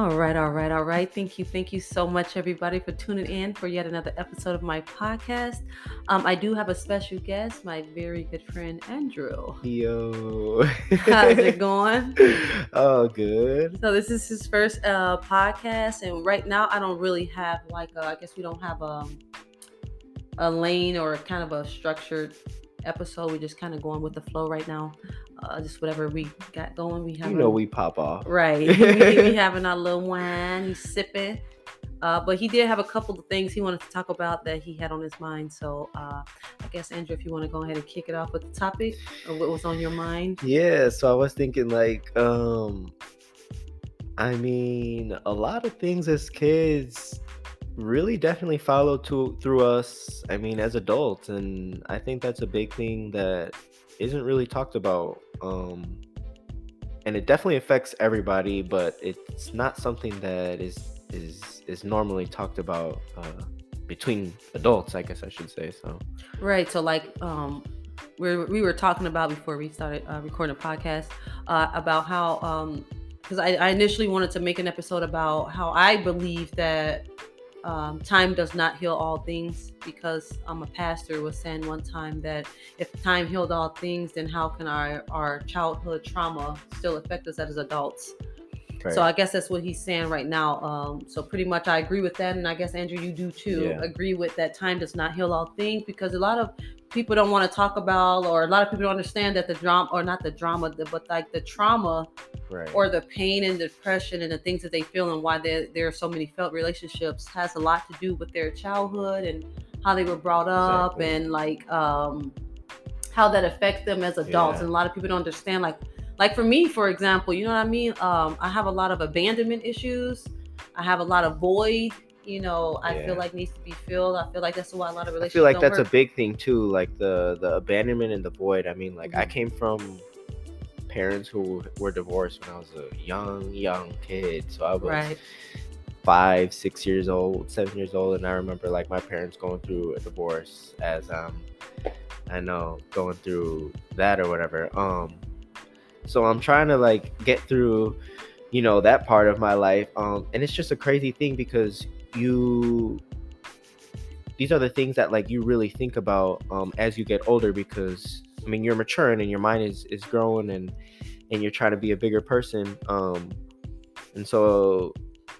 All right, all right, all right. Thank you, thank you so much, everybody, for tuning in for yet another episode of my podcast. Um, I do have a special guest, my very good friend Andrew. Yo. How's it going? oh, good. So this is his first uh, podcast, and right now I don't really have like a, I guess we don't have a a lane or kind of a structured episode. We're just kind of going with the flow right now. Uh, just whatever we got going. We have You know we pop off. Right. we, we having our little wine. He's sipping. Uh, but he did have a couple of things he wanted to talk about that he had on his mind. So uh, I guess Andrew, if you want to go ahead and kick it off with the topic or what was on your mind. Yeah, so I was thinking like um I mean, a lot of things as kids really definitely follow to through us, I mean, as adults and I think that's a big thing that isn't really talked about. Um and it definitely affects everybody, but it's not something that is is is normally talked about uh between adults, I guess I should say. So Right. So like um we we were talking about before we started uh, recording a podcast uh, about how um because I, I initially wanted to make an episode about how I believe that um, time does not heal all things because I'm a pastor was saying one time that if time healed all things, then how can our our childhood trauma still affect us as adults? So I guess that's what he's saying right now. Um, so pretty much I agree with that, and I guess Andrew, you do too. Yeah. Agree with that. Time does not heal all things because a lot of people don't want to talk about, or a lot of people don't understand that the drama, or not the drama, but like the trauma right. or the pain and depression and the things that they feel and why there there are so many felt relationships has a lot to do with their childhood and how they were brought up Exactly. and like um how that affects them as adults Yeah. and a lot of people don't understand like like for me for example you know what i mean um i have a lot of abandonment issues i have a lot of void you know i Yeah. feel like needs to be filled i feel like that's why a lot of I relationships feel like that's a big thing too, like the the abandonment and the void. I mean, like I Mhm. came from parents who were divorced when I was a young young kid, so I was right five, six years old, seven years old, and I remember like my parents going through a divorce as um I know going through that or whatever. Um, so I'm trying to like get through, you know, that part of my life. Um, and it's just a crazy thing because you these are the things that like you really think about um as you get older because I mean you're maturing and your mind is is growing and and you're trying to be a bigger person um and so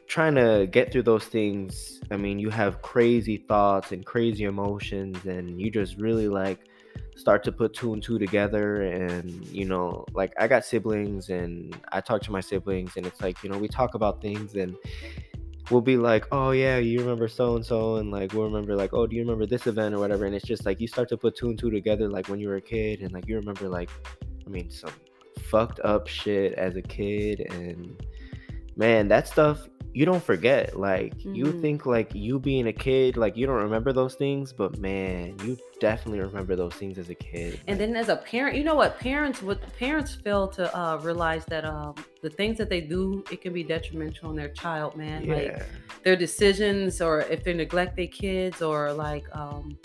trying to get through those things I mean you have crazy thoughts and crazy emotions and you just really like start to put two and two together and you know like I got siblings and I talk to my siblings and it's like you know we talk about things and we'll be like, oh yeah, you remember so and so, and like we'll remember like, oh, do you remember this event or whatever? And it's just like you start to put two and two together, like when you were a kid, and like you remember like, I mean, some fucked up shit as a kid, and man, that stuff you don't forget. Like you Mhm. think like you being a kid, like you don't remember those things, but man, you definitely remember those things as a kid. And then as a parent, you know what parents would parents fail to uh, realize that um, the things that they do it can be detrimental on their child, man. yeah, Like their decisions, or if they neglect their kids, or like um,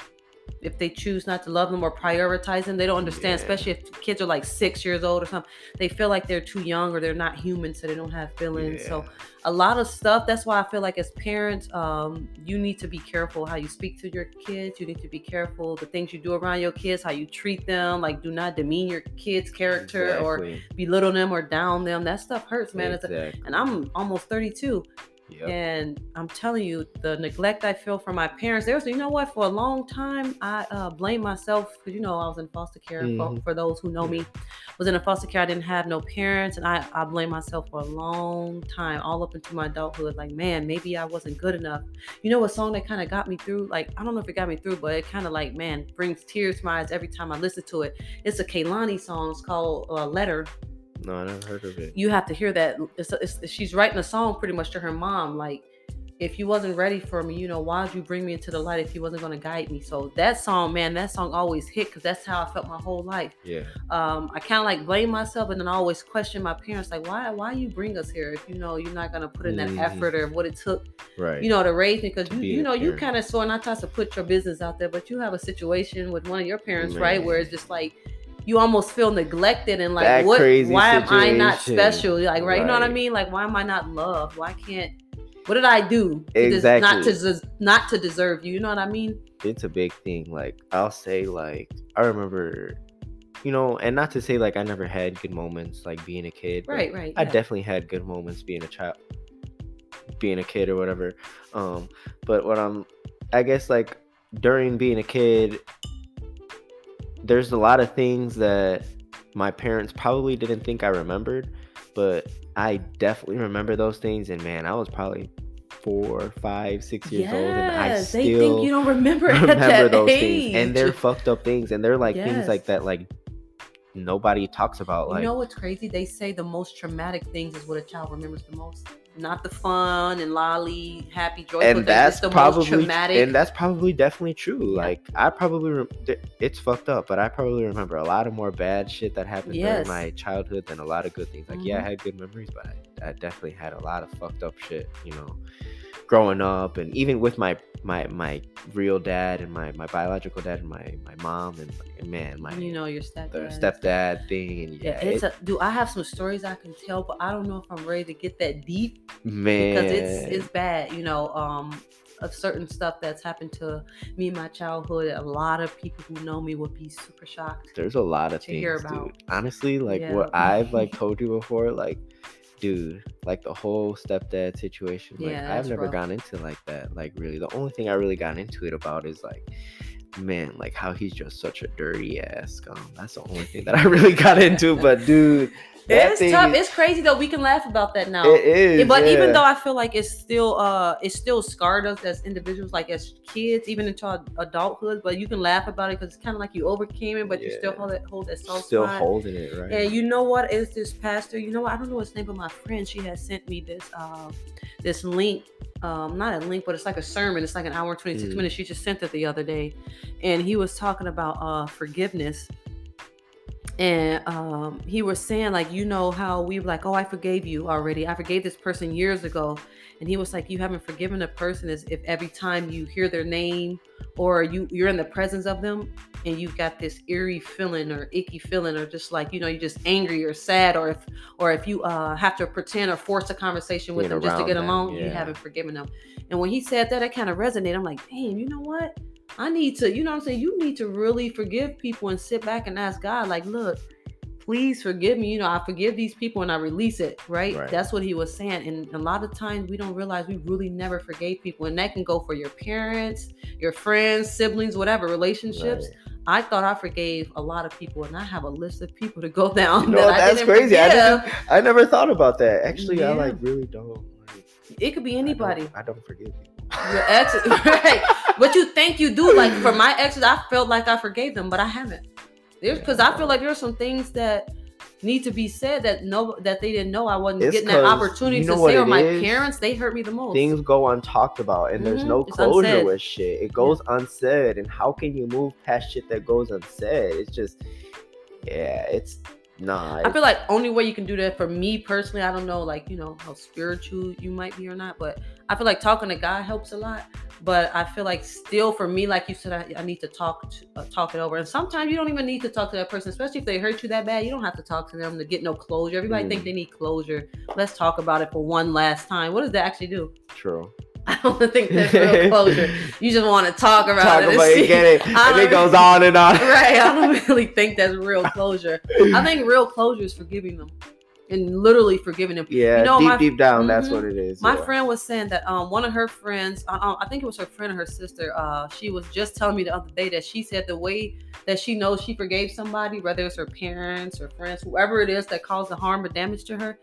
if they choose not to love them or prioritize them, they don't understand. Yeah. Especially if kids are like six years old or something, they feel like they're too young or they're not human, so they don't have feelings. So a lot of stuff. That's why I feel like as parents, um, you need to be careful how you speak to your kids. You need to be careful the things you do around your kids, how you treat them. Like, do not demean your kids' character or belittle them or down them. That stuff hurts, man. It's a, and I'm almost 32, Yep. and I'm telling you, the neglect I feel from my parents. There was, you know what? For a long time, I uh, blame myself because you know I was in foster care. For, Mhm. for those who know me, was in a foster care. I didn't have no parents, and I I blame myself for a long time, all up into my adulthood. Like, man, maybe I wasn't good enough. You know, a song that kind of got me through. Like, I don't know if it got me through, but it kind of like, man, brings tears to my eyes every time I listen to it. It's a Kehlani song. It's called uh, "Letter." No, I never heard of it. you have to hear that. It's, it's, she's writing a song pretty much to her mom, like, if you wasn't ready for me, you know, why'd you bring me into the light if you wasn't going to guide me? So that song, man, that song always hit because that's how I felt my whole life. Yeah. Um, I kind of like blame myself, and then I always question my parents, like, why, why you bring us here if you know you're not going to put in that Mhm. effort or what it took, Right. you know, to raise me? Because you, you know, you kind of sort not trying to put your business out there, but you have a situation with one of your parents, right, where it's just like you almost feel neglected and like That what why am I not special? Like right, you know what I mean? Like why am I not loved? Why can't what did I do to des- Exactly. not to not to deserve you? You know what I mean? it's a big thing. Like I'll say, like I remember, you know, and not to say like I never had good moments like being a kid. Right, right. I yeah. definitely had good moments being a child, being a kid or whatever. Um, but what I'm, I guess like during being a kid, there's a lot of things that my parents probably didn't think I remembered, but I definitely remember those things. And man, I was probably four, five, six years old, and I still they think you don't remember, at remember that those age. things, and they're fucked up things, and they're like Yes. things like that, like nobody talks about. Like you know what's crazy? They say the most traumatic things is what a child remembers the most. Not the fun and lolly, happy, joyful. and that's it's the most probably traumatic. and that's probably definitely true. Yeah. Like I probably th- it's fucked up, but I probably remember a lot of more bad shit that happened Yes. during my childhood than a lot of good things. Like yeah, I Mhm. had good memories, but I, I definitely had a lot of fucked up shit. You know, growing up, and even with my my my real dad and my my biological dad and my my mom and, and man my you know your stepdad. the stepdad thing and Yeah, yeah, it's it- a, do I have some stories I can tell, but I don't know if I'm ready to get that deep man because it's it's bad. You know, um, of certain stuff that's happened to me in my childhood. A lot of people who know me would be super shocked. there's a lot of to things, hear about. dude. Honestly, like Yeah. what I've like told you before, like, dude, like the whole stepdad situation. Like, Yeah, I've never rough. gone into like that. Like, really, the only thing I really got into it about is like, man, like how he's just such a dirty ass. Um, that's the only thing that I really got into. But dude, It's tough. is- It's crazy though. We can laugh about that now. it is. Yeah, but even though I feel like it's still uh it still scarred us as individuals, like as kids, even into adulthood. But you can laugh about it because it's kind of like you overcame it, but you still hold that hold that soft still spot. holding it, right? And you know what is this pastor? You know what? I don't know his name, but my friend she has sent me this uh this link. Um, not a link, but it's like a sermon. It's like an hour and 26 Mm. minutes. She just sent it the other day. And he was talking about uh forgiveness. And um he was saying, like, you know how we were like, Oh, I forgave you already. I forgave this person years ago. And he was like, You haven't forgiven a person is if every time you hear their name or you you're in the presence of them and you've got this eerie feeling or icky feeling or just like you know you're just angry or sad or if or if you uh have to pretend or force a conversation with Being them just to get them, along you yeah. haven't forgiven them and when he said that it kind of resonated i'm like damn you know what i need to you know what i'm saying you need to really forgive people and sit back and ask god like look please forgive me you know i forgive these people and i release it right, Right. that's what he was saying and a lot of times we don't realize we really never forgave people and that can go for your parents your friends siblings whatever relationships Right. I thought I forgave a lot of people, and I have a list of people to go down. No, that I that's didn't crazy. I didn't. I never thought about that. Actually, I like really don't. Like, It could be I don't- anybody. I don't, forgive you. Your ex, right? what you think you do. Like for my exes, I felt like I forgave them, but I haven't. There's because I feel like there's some things that need to be said that no that they didn't know I wasn't It's getting that opportunity you know to say. Or my is? parents, they hurt me the most. things go untalked about and there's Mhm, no it's closure unsaid. with shit. It goes unsaid. And how can you move past shit that goes unsaid? It's just, yeah, it's nah. I feel like only way you can do that for me personally, I don't know, like you know how spiritual you might be or not, but I feel like talking to God helps a lot. But I feel like still for me, like you said, I, I need to talk to, uh, talk it over. And sometimes you don't even need to talk to that person, especially if they hurt you that bad. You don't have to talk to them to get no closure. Everybody think Mm. they need closure. Let's talk about it for one last time. What does that actually do? true. I don't think that's real closure. You just want to talk about Talk it. and about it, get it, and it goes on and on. right. I don't really think that's real closure. I think real closure is forgiving them and literally forgiving them. Yeah, You know, deep my- deep down, that's Mhm. what it is. My yeah. friend was saying that um one of her friends, uh, uh, I think it was her friend or her sister, uh, she was just telling me the other day that she said the way that she knows she forgave somebody, whether it's her parents or friends, whoever it is that caused the harm or damage to her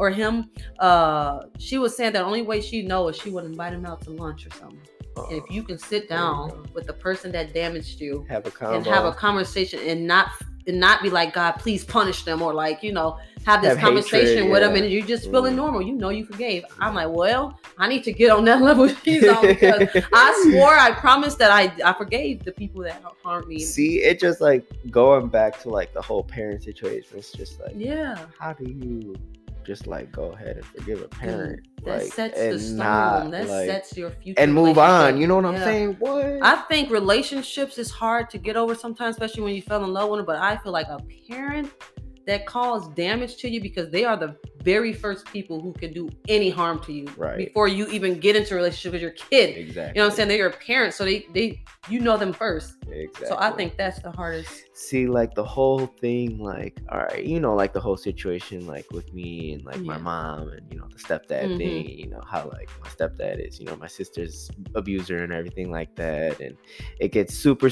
or him, uh, she was saying that the only way she know is she would invite him out to lunch or something. And if you can sit down with the person that damaged you have a combo. and have a conversation and not and not be like God, please punish them or like you know have this Have conversation hatred, with them and you're just feeling Mm. normal. You know you forgave. I'm like, well, I need to get on that level she's on because I swore I promised that I I forgave the people that harmed me. See, it just like going back to like the whole parent situation. It's just like, Yeah, how do you just like go ahead and forgive a parent. That like, sets the stone. not, that like- sets your future. and move on. You know what I'm Yeah. saying? What? I think relationships is hard to get over sometimes, especially when you fell in love with them. But I feel like a parent that cause damage to you because they are the very first people who can do any harm to you Right. before you even get into a relationship with your kid. exactly. You know what I'm saying? They're your parents, so they they you know them first. Exactly. So I think that's the hardest. see like the whole thing like all right you know like the whole situation like with me and like my mom and you know the stepdad Mhm. thing you know how like my stepdad is you know my sister's abuser and everything like that and it gets super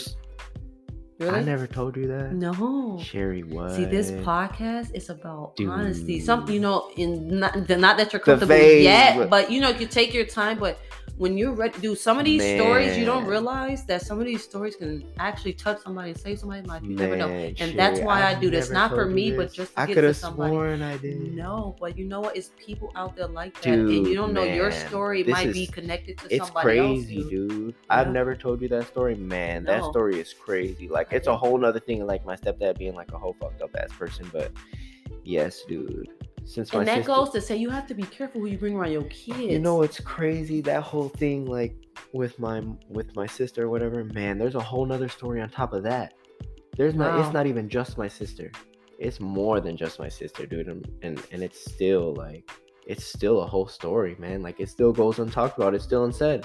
Really? i never told you that no. sherry was. See, this podcast is about honesty. Dude. Something you know, in not, not that you're comfortable phase, yet, but- but you know, you take your time. But when you're ready, do some of these stories, you don't realize that some of these stories can actually touch somebody and save somebody's life. You never know. Man, And that's why I I've do this. Not for me, you but just to i get could to have somebody. sworn i did No, but you know what? It's people out there like that, and you don't know your story this might be connected to it's somebody crazy else. dude. dude i've Yeah. never told you that story man that story is crazy like it's a whole nother thing like my stepdad being like a whole fucked up ass person but yes dude since my And that sister, goes to say you have to be careful who you bring around your kids. you know it's crazy? That whole thing like with my with my sister or whatever man there's a whole nother story on top of that. There's not it's not even just my sister. It's more than just my sister dude and and, and it's still like it's still a whole story man. Like it still goes untalked about. It's still unsaid.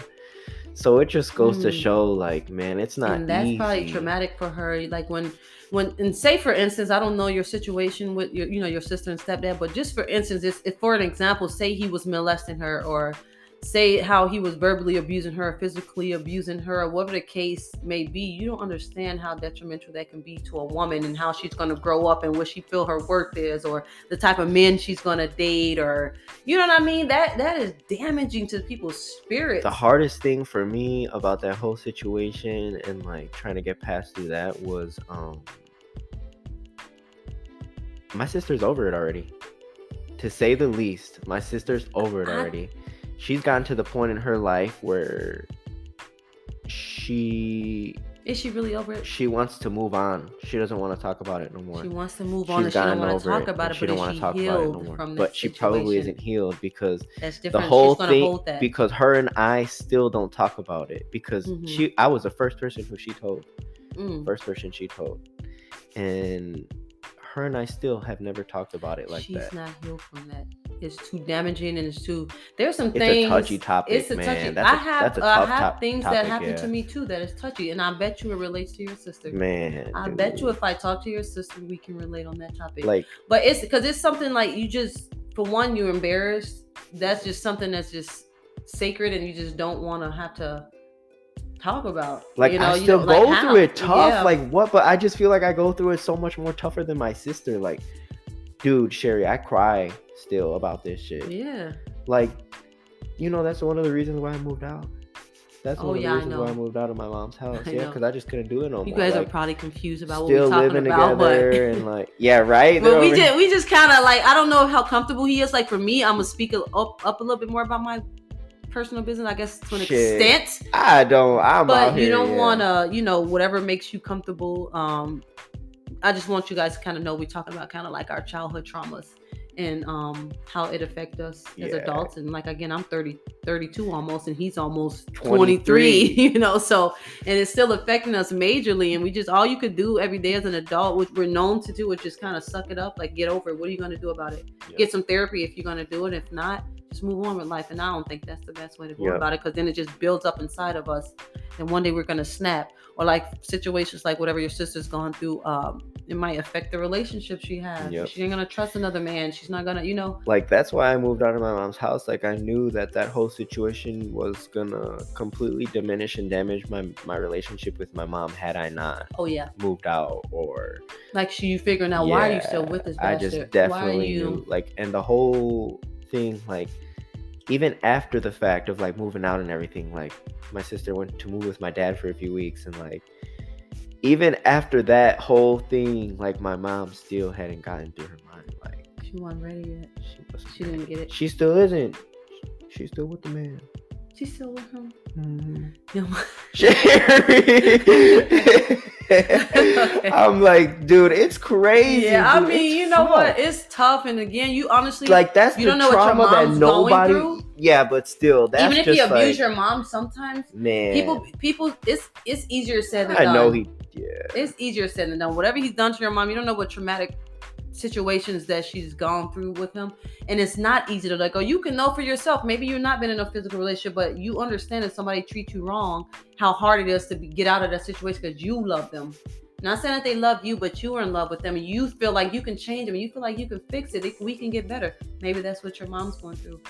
So it just goes to Mm. show like man it's not and that's probably traumatic for her like when when and say for instance i don't know your situation with your you know your sister and stepdad but just for instance if, for an example say he was molesting her or say how he was verbally abusing her physically abusing her or whatever the case may be you don't understand how detrimental that can be to a woman and how she's going to grow up and what she feel her worth is or the type of men she's going to date or you know what i mean? That that is damaging to people's spirit the hardest thing for me about that whole situation and like trying to get past through that was um my sister's over it already. To say the least my sister's over it I- already. She's gotten to the point in her life where she is she really over it? she wants to move on. She doesn't want to talk about it no more. She wants to move on she's and she don't gotten want to talk it about it, she but don't want she to talk about it no more. but she probably isn't healed because That's the whole She's thing hold that. because her and I still don't talk about it because Mhm. she I was the first person who she told. Mm. first person she told. And her and I still have never talked about it like She's that She's not healed from that. It's too damaging and it's too. There's some it's things. It's a touchy topic It's a man touchy. that's a I have that's a I have things topic, that happen yeah. to me too that is touchy, and I bet you it relates to your sister. man I bet you if I talk to your sister, we can relate on that topic. like but it's because it's something like you just for one you're embarrassed. That's just something that's just sacred, and you just don't want to have to talk about. like you know, I still don't- go like, through how? it tough Yeah. like what but I just feel like I go through it so much more tougher than my sister like dude Sherry I cry still about this shit yeah. like you know that's one of the reasons why i moved out that's Oh, one of yeah, I the reasons why i moved out of my mom's house I yeah because i just couldn't do it no You more guys are probably confused about what still we're talking living about, together but and like yeah right But They're we just we just kind of like I don't know how comfortable he is. Like for me, I'm gonna speak up up a little bit more about my personal business, I guess to an Shit. extent. i don't i'm But you here, don't yeah. want to, you know, whatever makes you comfortable. Um, I just want you guys to kind of know we're talking about kind of like our childhood traumas and um how it affect us as Yeah. adults and like again i'm 30 32 almost and he's almost 23. 23 you know so and it's still affecting us majorly and we just all you could do every day as an adult which we're known to do is just kind of suck it up like get over it what are you going to do about it Yeah. get some therapy if you're going to do it if not just move on with life and i don't think that's the best way to go Yeah. about it because then it just builds up inside of us and one day we're going to snap or like situations like whatever your sister's gone through um it might affect the relationship she has Yep. she ain't gonna trust another man she's not gonna you know like that's why i moved out of my mom's house like i knew that that whole situation was gonna completely diminish and damage my my relationship with my mom had i not oh yeah moved out or like she you figuring out why are you still with this I bastard? just why are definitely you knew like and the whole thing like even after the fact of like moving out and everything like my sister went to move with my dad for a few weeks and like even after that whole thing like my mom still hadn't gotten through her mind like she wasn't ready yet. she, she didn't get it. She still isn't. She's still with the man She's still with him. Mhm. Yeah. Sherry. I'm like, dude, it's crazy. Yeah, I dude. mean, It's you know what? It's tough, and again, you honestly like that's you the don't know what your trauma that mom's going nobody. through. Yeah, but still, that's even if you abuse like, your mom, sometimes man. people people it's it's easier said than done. I done. know he. Yeah. it's easier said than done. Whatever he's done to your mom, you don't know what traumatic situations that she's gone through with him, and it's not easy to let go. You can know for yourself. Maybe you're not been in a physical relationship, but you understand if somebody treats you wrong, how hard it is to be, get out of that situation because you love them. Not saying that they love you, but you are in love with them, and you feel like you can change them, you feel like you can fix it. it we can get better. Maybe that's what your mom's going through.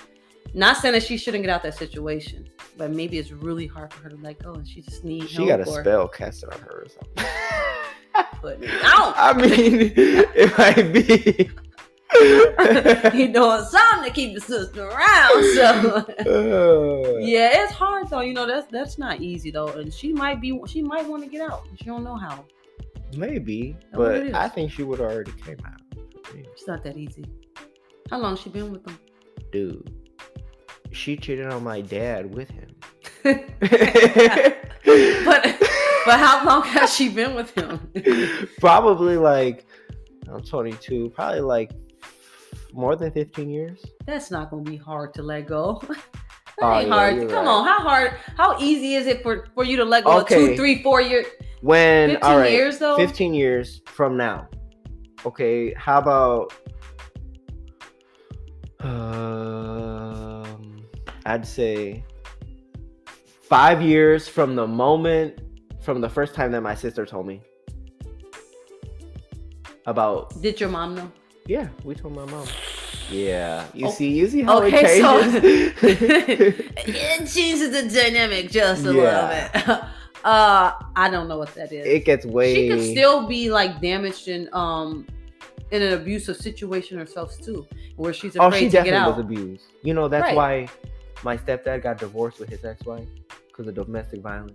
Not saying that she shouldn't get out that situation, but maybe it's really hard for her to let go, and she just needs She got a or spell casted on her or something. put me out. I mean, it might be. he doing something to keep the sister around. So yeah, it's hard though. You know that's that's not easy though, and she might be she might want to get out. She don't know how. Maybe, but. I think she would already came out. It's not that easy. How long she been with him? Dude, she cheated on my dad with him. but but how long has she been with him? probably like I'm 22, probably like more than 15 years. That's not gonna be hard to let go. That Oh, ain't yeah, hard. Come right. on, how hard? How easy is it for for you to let go? of Okay. Two, three, four years, When fifteen all right, years though. 15 years from now. Okay, how about um I'd say 5 years from the moment from the first time that my sister told me about Did your mom know? yeah, we told my mom. Yeah, you Oh, see, you see how okay, it changes. it changes the dynamic just a Yeah. little bit. Uh, I don't know what that is. it gets way she could still be like damaged in um in an abusive situation herself too, where she's Oh, afraid she to get definitely out. was abused. You know, that's Right. why my stepdad got divorced with his ex-wife because of domestic violence.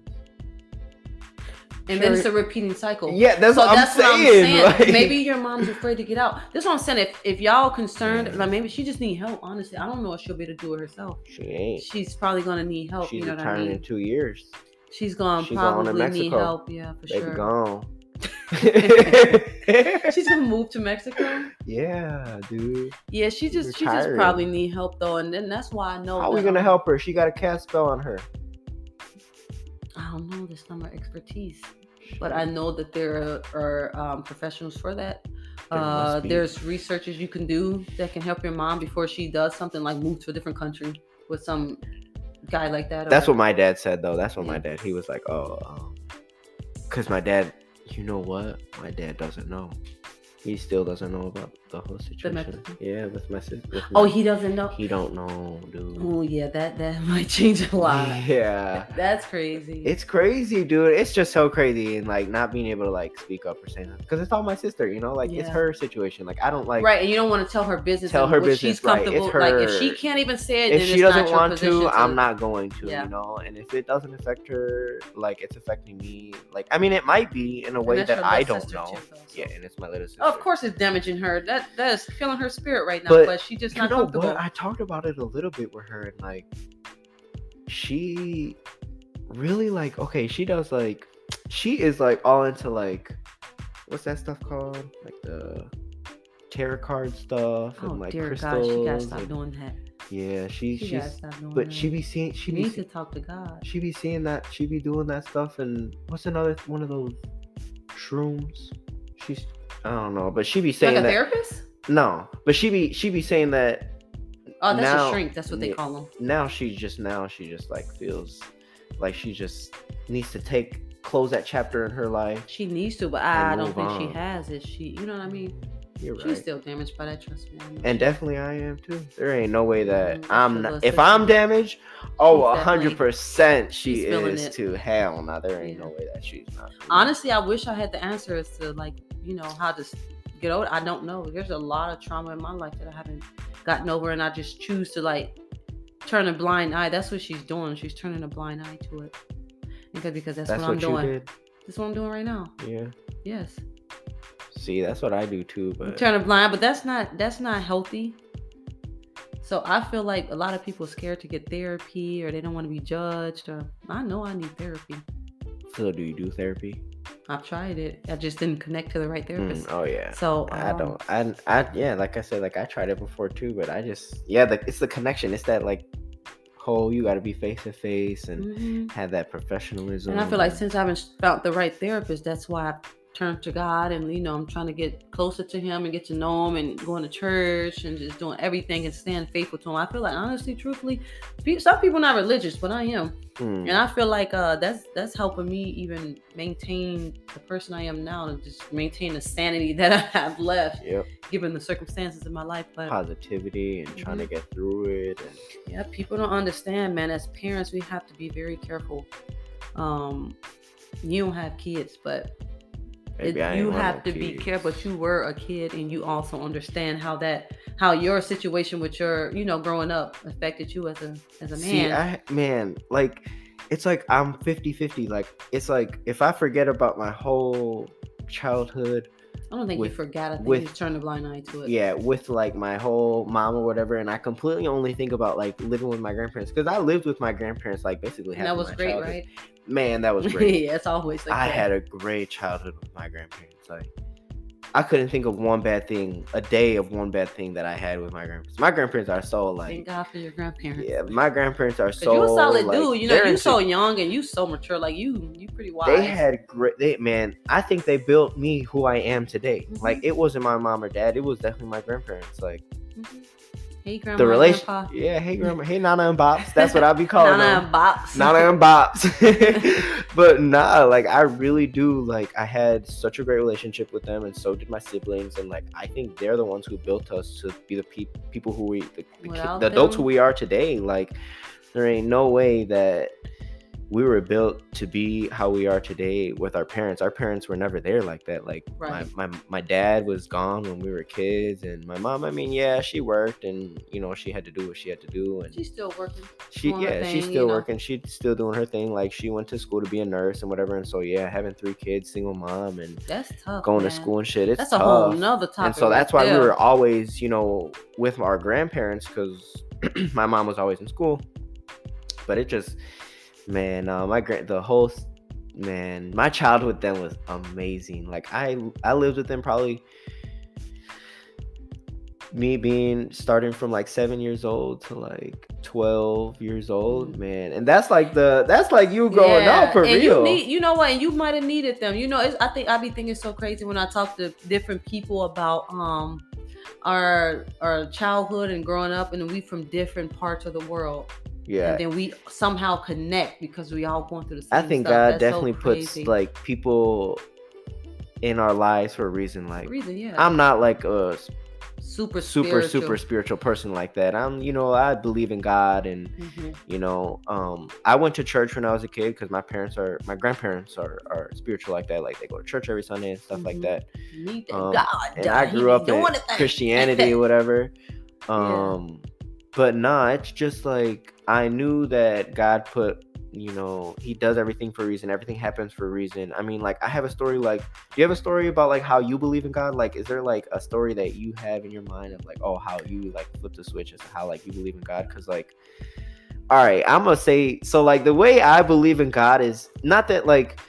And then it's a repeating cycle. Yeah, that's so what I'm that's saying. what I'm saying. like- maybe your mom's afraid to get out. That's what I'm saying. If if y'all concerned, like maybe she just need help. Honestly, I don't know if she'll be able to do it herself. she ain't. She's probably gonna need help. She's you know what I mean? in two years. She's gonna She's probably need Mexico. help. Yeah, for Baby sure. gone. She's gonna move to Mexico. yeah, dude. Yeah, she just she just probably need help though, and then that's why I know. How are we gonna help her? She got a cast spell on her. I don't know. That's not my expertise, but I know that there are, um, professionals for that. Uh, there's researches you can do that can help your mom before she does something like move to a different country with some guy like that. or- That's what my dad said though. That's what my dad. He was like, oh, um, cause my dad. You know what? My dad doesn't know. He still doesn't know about the whole situation. Mexican? Yeah, with my sister. Oh, he doesn't know. He don't know, dude. Oh yeah, that that might change a lot. Yeah. That's crazy. It's crazy, dude. It's just so crazy, and like not being able to like speak up or say nothing because it's all my sister. You know, like it's her situation. Like I don't like. right, and you don't want to tell her business. Tell her what she's business, right, it's comfortable. Like if she can't even say it, If then she it's doesn't not want position to, I'm not going to. Yeah. You know, and if it doesn't affect her, like it's affecting me. Like I mean, it might be in a way that I don't know. too, so- Yeah, and it's my little sister. Of course, it's damaging her. That that is feeling her spirit right now. But, But she's just you not know comfortable. what? I talked about it a little bit with her, and like, she really like. Okay, she does like. She is like all into like, what's that stuff called? Like the tarot card stuff oh and like dear crystals. God, she gotta stop and- doing that. yeah, she She she's. gotta stop doing But that. she be seeing. She she be needs se- to talk to God. she be seeing that. She be doing that stuff. And what's another one of those shrooms? She's. I don't know, but she be saying Like a that. therapist? No, but she be she be saying that Oh, that's now- a shrink. That's what they call them. now she just now she just like feels like she just needs to take close that chapter in her life. She needs to, but I don't think on. she has it. She, you know what I mean? You're She's right. still damaged by that. Trust me. And definitely I am too. There ain't no way that Mm, that's I'm not. If I'm damaged, oh, a hundred percent she she's is too. Hell no, there ain't Yeah. no way that she's not. honestly, I wish I had the answers to like, you know, how to get over. I don't know. There's a lot of trauma in my life that I haven't gotten over, and I just choose to like turn a blind eye. That's what she's doing. She's turning a blind eye to it. Because because that's, that's what I'm doing. did. That's what I'm doing right now. Yeah. Yes. See, that's what I do too. But turning blind, but that's not that's not healthy. So I feel like a lot of people are scared to get therapy or they don't want to be judged or I know I need therapy. So do you do therapy? I've tried it. I just didn't connect to the right Mm, therapist. oh yeah. So I um, don't. I, I yeah, like I said, like I tried it before too, but I just yeah, the, it's the connection. It's that like whole you got to be face to face and mhm. have that professionalism. And I feel like since I haven't found the right therapist, that's why I turned to God and you know I'm trying to get closer to Him and get to know Him and going to church and just doing everything and staying faithful to Him. I feel like honestly, truthfully, some people not religious, but I am, Mm, and I feel like uh, that's that's helping me even maintain the person I am now and just maintain the sanity that I have left yep, given the circumstances in my life. But positivity and trying to Mm-hmm. get through it. And, yeah people don't understand man as parents we have to be very careful um you don't have kids but it, Baby, I ain't you have to be careful but you were a kid and you also understand how that how your situation with your you know growing up affected you as a as a man See, I man, like it's like I'm 50-50. Like it's like if I forget about my whole childhood, I don't think with- you forgot. I think with- you turned a blind eye to it. yeah, with like my whole mom or whatever, and I completely only think about like living with my grandparents because I lived with my grandparents like basically and that of was great, childhood. right? Man, that was great. yeah, it's always like I that. had a great childhood with my grandparents. Like I couldn't think of one bad thing, a day of one bad thing that I had with my grandparents. My grandparents are so like Thank God for your grandparents. yeah, my grandparents are so You're a solid like, dude. You know, they're you so young and you so mature. Like you, you pretty wise. they had great they man i think they built me who i am today Mhm. like it wasn't my mom or dad it was definitely my grandparents like Mhm. Hey, grandma. the relation Grandpa. yeah hey grandma hey nana and bops that's what i'll be calling Nana them and Bops. nana and bops but nah like i really do like i had such a great relationship with them and so did my siblings and like i think they're the ones who built us to be the pe- people who we the, the, ki- the adults who we are today like there ain't no way that we were built to be how we are today with our parents. Our parents were never there like that. Like Right. my, my my dad was gone when we were kids, and my mom. I mean, yeah, she worked, and you know she had to do what she had to do, and She's still working. she yeah she's still you know. working. She's still doing her thing. Like she went to school to be a nurse and whatever. And so yeah, having three kids, single mom, and That's tough. going man. to school and shit. It's That's tough a whole nother topic. and so that's why we were always you know with our grandparents because my mom was always in school but it just man uh, my grand the whole man my childhood with them was amazing like i i lived with them probably me being starting from like seven years old to like 12 years old Mhm. man and that's like the that's like you growing up for and real You, need, you know what? And you might have needed them. You know, it's, I think I be thinking so crazy when I talk to different people about um our our childhood and growing up, and we from different parts of the world, yeah and then we somehow connect because we all going through the same. I think stuff. God That's so definitely puts like people in our lives for a reason. Like reason, yeah. I'm not like a super super spiritual. super spiritual person like that. I'm you know I believe in God and Mhm. you know um I went to church when I was a kid because my parents are my grandparents are are spiritual like that. Like they go to church every Sunday and stuff like Mhm. that. Um, God. And. I grew up in doing the thing. Christianity or whatever. Um but nah, it's just like I knew that God put you know he does everything for a reason everything happens for a reason. I mean like i have a story like do you have a story about like how you believe in god? Like is there like a story that you have in your mind of like oh how you like flip the switch as to how like you believe in god? Because like all right i'm gonna say so like the way i believe in god is not that like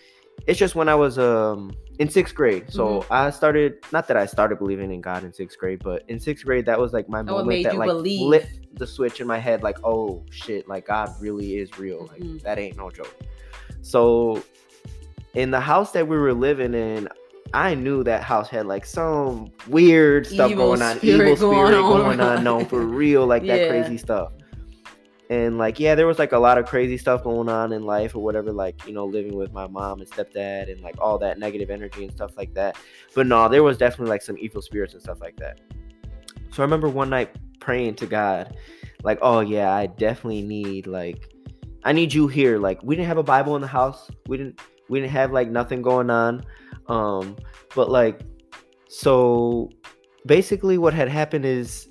it's just when i was um in sixth grade so Mm-hmm. i started not that i started believing in god in sixth grade but in sixth grade that was like my moment that like believe. flipped the switch in my head like oh shit like god really is real like Mhm. that ain't no joke so in the house that we were living in i knew that house had like some weird stuff Evil going on evil spirit going on. going on no for real like that Yeah. crazy stuff and like yeah there was like a lot of crazy stuff going on in life or whatever like you know living with my mom and stepdad and like all that negative energy and stuff like that. But no there was definitely like some evil spirits and stuff like that. So i remember one night praying to god like oh yeah i definitely need like i need you here. Like we didn't have a bible in the house. We didn't we didn't have like nothing going on. Um but like so basically what had happened is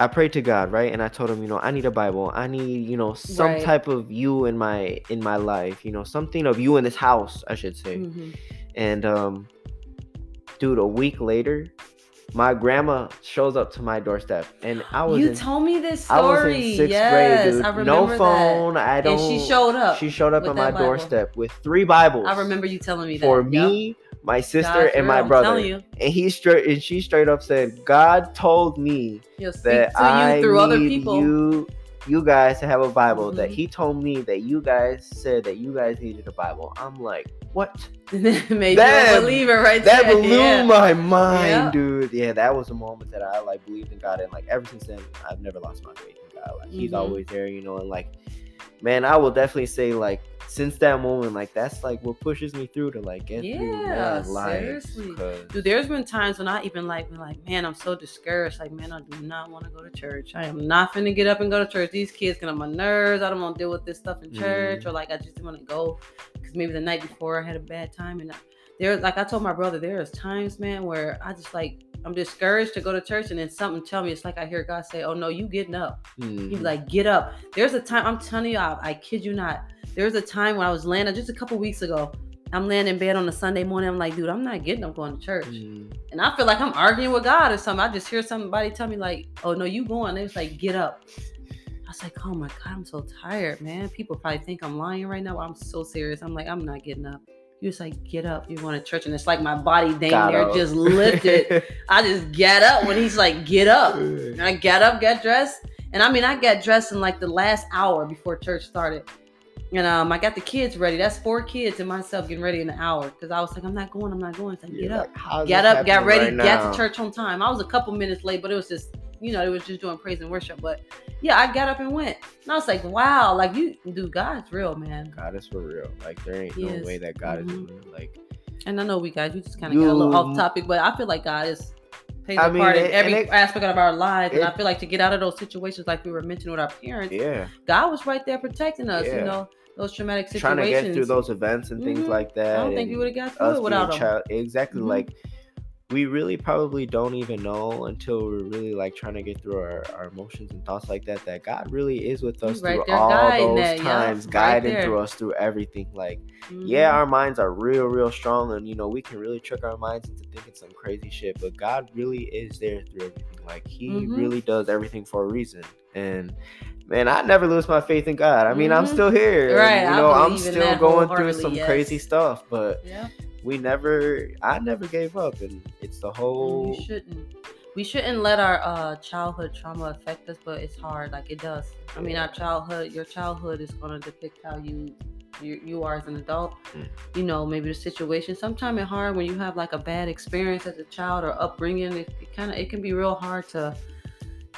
I prayed to God, right? And I told him, you know, I need a Bible. I need, you know, some Right. type of you in my in my life, you know, something of you in this house, I should say. Mhm. And um dude, a week later, my grandma shows up to my doorstep, and I was you in, told me this I story. sixth yes, grade. I remember no that. phone. I don't. And she showed up. She showed up on my Bible. doorstep with three Bibles. I remember you telling me that. for Yep. me, my sister, God's and my brother. And he straight and she straight up said, "God told me that to you I through need other people. you, you guys to have a Bible. That Mhm. He told me that you guys said that you guys needed a Bible. I'm like, what? Made That- you a believer right That there. blew yeah. my mind, Yeah. dude. Yeah, that was a moment that I like believed in God, and like ever since then, I've never lost my faith in God. Like He's Mhm. always there, you know. And like, man, I will definitely say like since that moment, like that's like what pushes me through to like get through Yeah, man, life. seriously. 'cause- Dude, there's been times when I even like been like, man, I'm so discouraged. Like, man, I do not want to go to church. I am not finna get up and go to church. These kids get on my nerves. I don't want to deal with this stuff in church, Mhm. or like I just want to go because maybe the night before I had a bad time. And I, there, like I told my brother, there is times, man, where I just like I'm discouraged to go to church, and then something tell me it's like I hear God say, "Oh no, you getting up." He's Mhm. like, get up. There's a time, I'm telling you, I, I kid you not. There's a time when I was laying, just a couple weeks ago, I'm laying in bed on a Sunday morning. I'm like, dude, I'm not getting up going to church. Mhm. And I feel like I'm arguing with God or something. I just hear somebody tell me, like, oh, no, you going. They was like, get up. I was like, oh my God, I'm so tired, man. People probably think I'm lying right now. I'm so serious. I'm like, I'm not getting up. He was like, get up. You're going to church. And it's like my body dang Got near up. just lifted. I just get up when he's like, get up. And I get up, get dressed, and I mean, I got dressed in like the last hour before church started. And um, I got the kids ready. That's four kids and myself getting ready in an hour because I was like, I'm not going, I'm not going. It's like, You're get up, like, get up, get ready, right get to church on time. I was a couple minutes late, but it was just, you know, it was just doing praise and worship. But yeah, I got up and went. And I was like, wow, like you, dude, God's real, man. God is for real. Like there ain't He no is. way that God Mhm. is real. Like And I know we guys, we just kind of got a little off topic, but I feel like God is plays I a mean, part in every it- aspect of our lives. and I feel like to get out of those situations, like we were mentioning with our parents, yeah, God was right there protecting us. You know, those traumatic situations. trying to get through those events and things Mhm. like that. I don't think we and would have got through it without them. child exactly Mhm. like we really probably don't even know until we're really like trying to get through our, our emotions and thoughts like that that God really is with us right through all those that, times, right guiding there. through us through everything. Like, yeah, Mhm. our minds are real, real strong, and you know we can really trick our minds into thinking some crazy shit. But God really is there through everything. Like He Mhm. really does everything for a reason. And man, I never lose my faith in God. I mean, I'm Mhm. still here. and, Right, you I know, I'm still going through some crazy stuff, but Yeah, we never I never gave up and it's the whole we shouldn't. We shouldn't let our uh, childhood trauma affect us, but it's hard. Like it does. I mean, our childhood, your childhood is going to depict how you you, you are as an adult. Mm. You know, maybe the situation. Sometimes it's hard when you have like a bad experience as a child or upbringing. It, it kind of it can be real hard to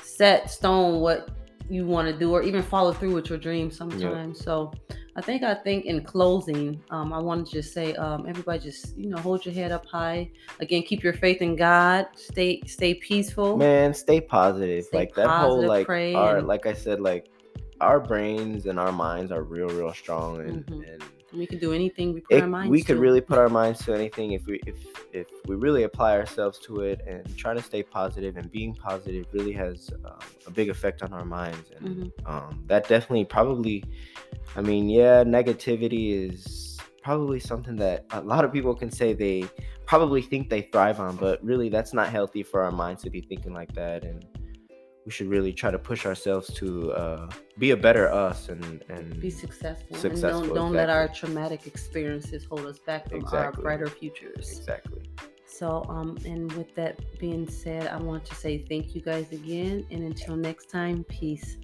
set stone what you want to do or even follow through with your dreams sometimes. So I think I think in closing, um, I want to just say, um, everybody just you know hold your head up high. Again, keep your faith in God. Stay stay peaceful. man, stay positive. Stay like that whole like our and- like I said, like our brains and our minds are real, real strong and, Mhm. and We can do anything we put it, our minds we could to. really put our minds to anything if we if if we really apply ourselves to it and try to stay positive and being positive really has um, a big effect on our minds and Mhm. um, that definitely probably i mean yeah negativity is probably something that a lot of people can say they probably think they thrive on but really that's not healthy for our minds to be thinking like that and we should really try to push ourselves to uh, be a better us and, and be successful. successful. And don't, don't exactly. let our traumatic experiences hold us back from exactly. our brighter futures. Exactly. So, um, and with that being said, I want to say thank you guys again. And until next time, peace.